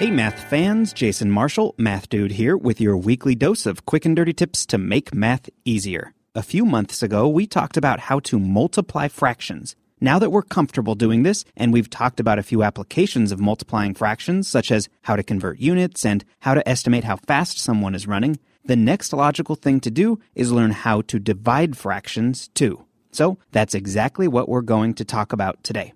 Hey, math fans, Jason Marshall, Math Dude here with your weekly dose of quick and dirty tips to make math easier. A few months ago, we talked about how to multiply fractions. Now that we're comfortable doing this, and we've talked about a few applications of multiplying fractions, such as how to convert units and how to estimate how fast someone is running, the next logical thing to do is learn how to divide fractions too. So that's exactly what we're going to talk about today.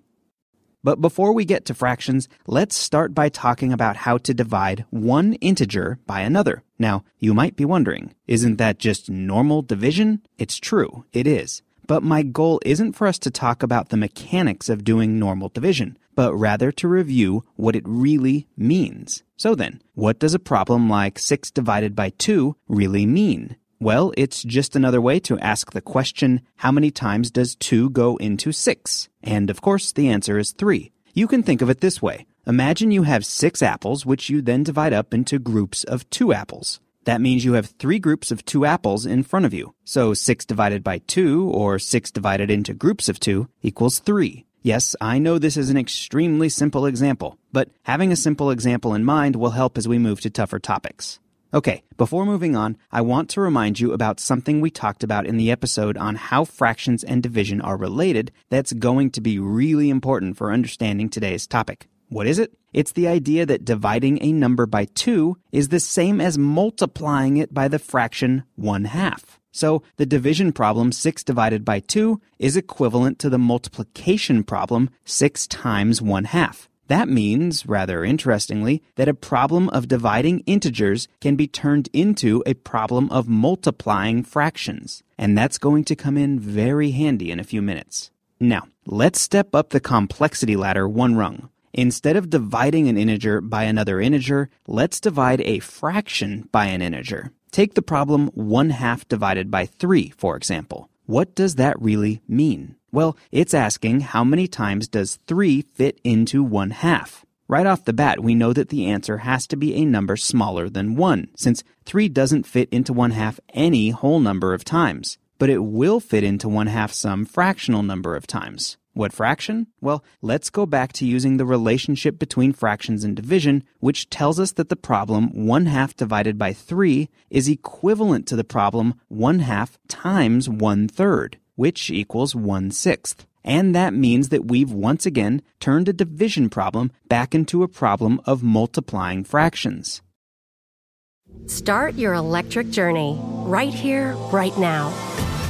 But before we get to fractions, let's start by talking about how to divide one integer by another. Now, you might be wondering, isn't that just normal division? It's true, it is. But my goal isn't for us to talk about the mechanics of doing normal division, but rather to review what it really means. So then, what does a problem like 6 divided by 2 really mean? Well, it's just another way to ask the question, how many times does 2 go into 6? And of course, the answer is 3. You can think of it this way. Imagine you have 6 apples, which you then divide up into groups of 2 apples. That means you have 3 groups of 2 apples in front of you. So 6 divided by 2, or 6 divided into groups of 2, equals 3. Yes, I know this is an extremely simple example, but having a simple example in mind will help as we move to tougher topics. Okay, before moving on, I want to remind you about something we talked about in the episode on how fractions and division are related that's going to be really important for understanding today's topic. What is it? It's the idea that dividing a number by 2 is the same as multiplying it by the fraction 1 half. So the division problem 6 divided by 2 is equivalent to the multiplication problem 6 times 1 half. That means, rather interestingly, that a problem of dividing integers can be turned into a problem of multiplying fractions. And that's going to come in very handy in a few minutes. Now, let's step up the complexity ladder one rung. Instead of dividing an integer by another integer, let's divide a fraction by an integer. Take the problem 1 half divided by 3, for example. What does that really mean? Well, it's asking how many times does 3 fit into 1 half? Right off the bat, we know that the answer has to be a number smaller than 1, since 3 doesn't fit into 1 half any whole number of times. But it will fit into 1 half some fractional number of times. What fraction? Well, let's go back to using the relationship between fractions and division, which tells us that the problem 1 half divided by 3 is equivalent to the problem 1 half times 1 third which equals 1 sixth. And that means that we've once again turned a division problem back into a problem of multiplying fractions. Start your electric journey right here, right now.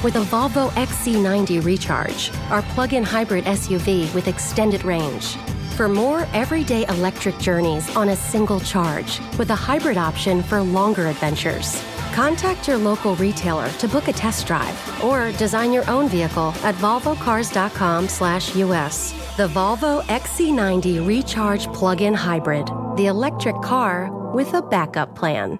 With a Volvo XC90 Recharge, our plug in hybrid SUV with extended range. For more everyday electric journeys on a single charge, with a hybrid option for longer adventures. Contact your local retailer to book a test drive or design your own vehicle at volvocars.com/us. The Volvo XC90 Recharge Plug-in Hybrid, the electric car with a backup plan.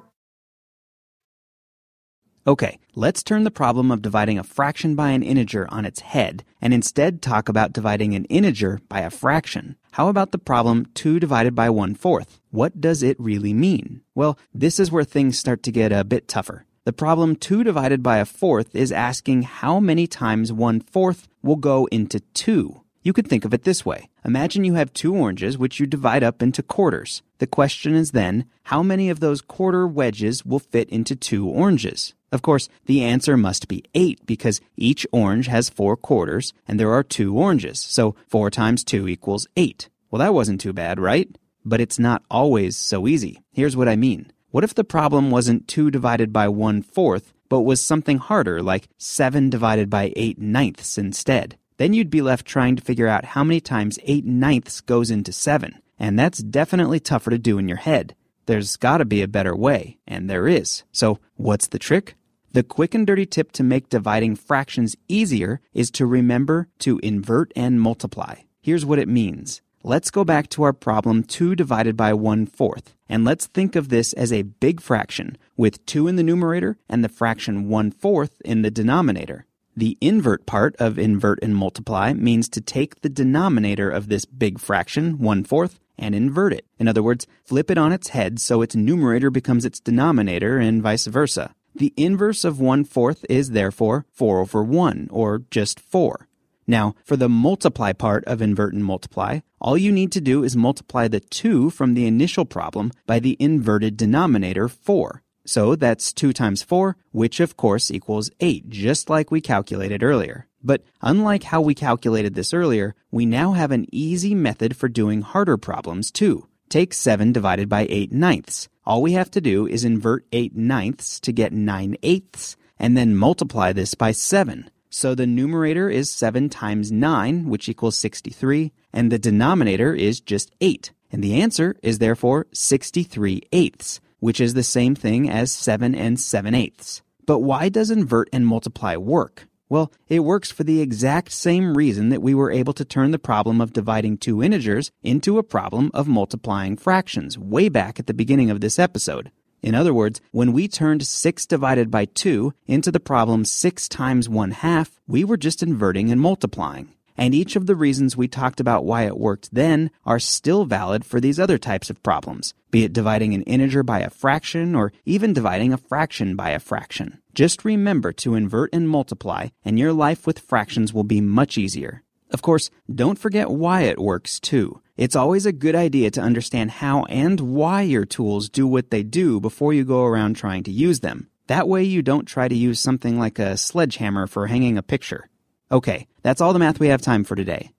Okay, let's turn the problem of dividing a fraction by an integer on its head and instead talk about dividing an integer by a fraction. How about the problem 2 divided by 1 fourth? What does it really mean? Well, this is where things start to get a bit tougher. The problem 2 divided by a fourth is asking how many times 1 fourth will go into 2. You could think of it this way. Imagine you have two oranges which you divide up into quarters. The question is then, how many of those quarter wedges will fit into two oranges? Of course, the answer must be 8 because each orange has 4 quarters and there are two oranges. So 4 times 2 equals 8. Well, that wasn't too bad, right? But it's not always so easy. Here's what I mean. What if the problem wasn't 2 divided by 1 fourth, but was something harder like 7 divided by 8 ninths instead? Then you'd be left trying to figure out how many times 8 ninths goes into 7. And that's definitely tougher to do in your head. There's gotta be a better way, and there is. So, what's the trick? The quick and dirty tip to make dividing fractions easier is to remember to invert and multiply. Here's what it means. Let's go back to our problem 2 divided by 1 fourth, and let's think of this as a big fraction with 2 in the numerator and the fraction 1 fourth in the denominator. The invert part of invert and multiply means to take the denominator of this big fraction, 1 fourth, and invert it. In other words, flip it on its head so its numerator becomes its denominator and vice versa. The inverse of 1 fourth is therefore 4 over 1, or just 4. Now, for the multiply part of invert and multiply, all you need to do is multiply the 2 from the initial problem by the inverted denominator 4. So that's 2 times 4, which of course equals 8, just like we calculated earlier. But unlike how we calculated this earlier, we now have an easy method for doing harder problems too. Take 7 divided by 8 ninths. All we have to do is invert 8 ninths to get 9 eighths, and then multiply this by 7. So the numerator is 7 times 9, which equals 63, and the denominator is just 8. And the answer is therefore 63 eighths, which is the same thing as 7 and 7 eighths. But why does invert and multiply work? Well, it works for the exact same reason that we were able to turn the problem of dividing two integers into a problem of multiplying fractions way back at the beginning of this episode. In other words, when we turned 6 divided by 2 into the problem 6 times 1 half, we were just inverting and multiplying. And each of the reasons we talked about why it worked then are still valid for these other types of problems, be it dividing an integer by a fraction or even dividing a fraction by a fraction. Just remember to invert and multiply, and your life with fractions will be much easier. Of course, don't forget why it works too. It's always a good idea to understand how and why your tools do what they do before you go around trying to use them. That way you don't try to use something like a sledgehammer for hanging a picture. Okay, that's all the math we have time for today.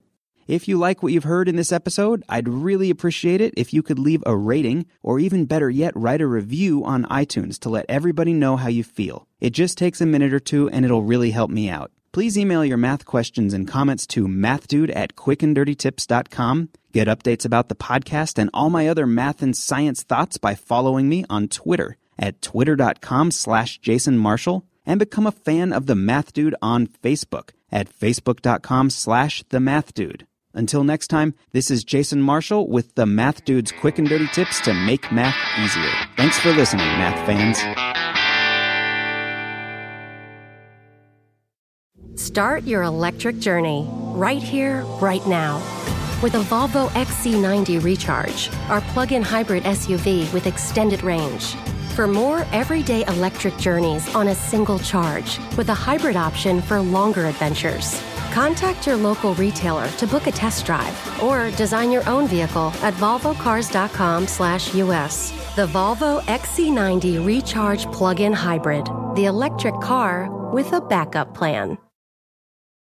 If you like what you've heard in this episode, I'd really appreciate it if you could leave a rating or even better yet, write a review on iTunes to let everybody know how you feel. It just takes a minute or two and it'll really help me out. Please email your math questions and comments to mathdude at quickanddirtytips.com. Get updates about the podcast and all my other math and science thoughts by following me on Twitter at twitter.com slash Jason Marshall and become a fan of the Math Dude on Facebook at facebook.com slash the Math Dude. Until next time, this is Jason Marshall with the Math Dude's quick and dirty tips to make math easier. Thanks for listening, math fans. Start your electric journey right here, right now. With a Volvo XC90 Recharge, our plug in hybrid SUV with extended range. For more everyday electric journeys on a single charge, with a hybrid option for longer adventures. Contact your local retailer to book a test drive or design your own vehicle at volvocars.com/us. The Volvo XC90 Recharge plug-in hybrid, the electric car with a backup plan.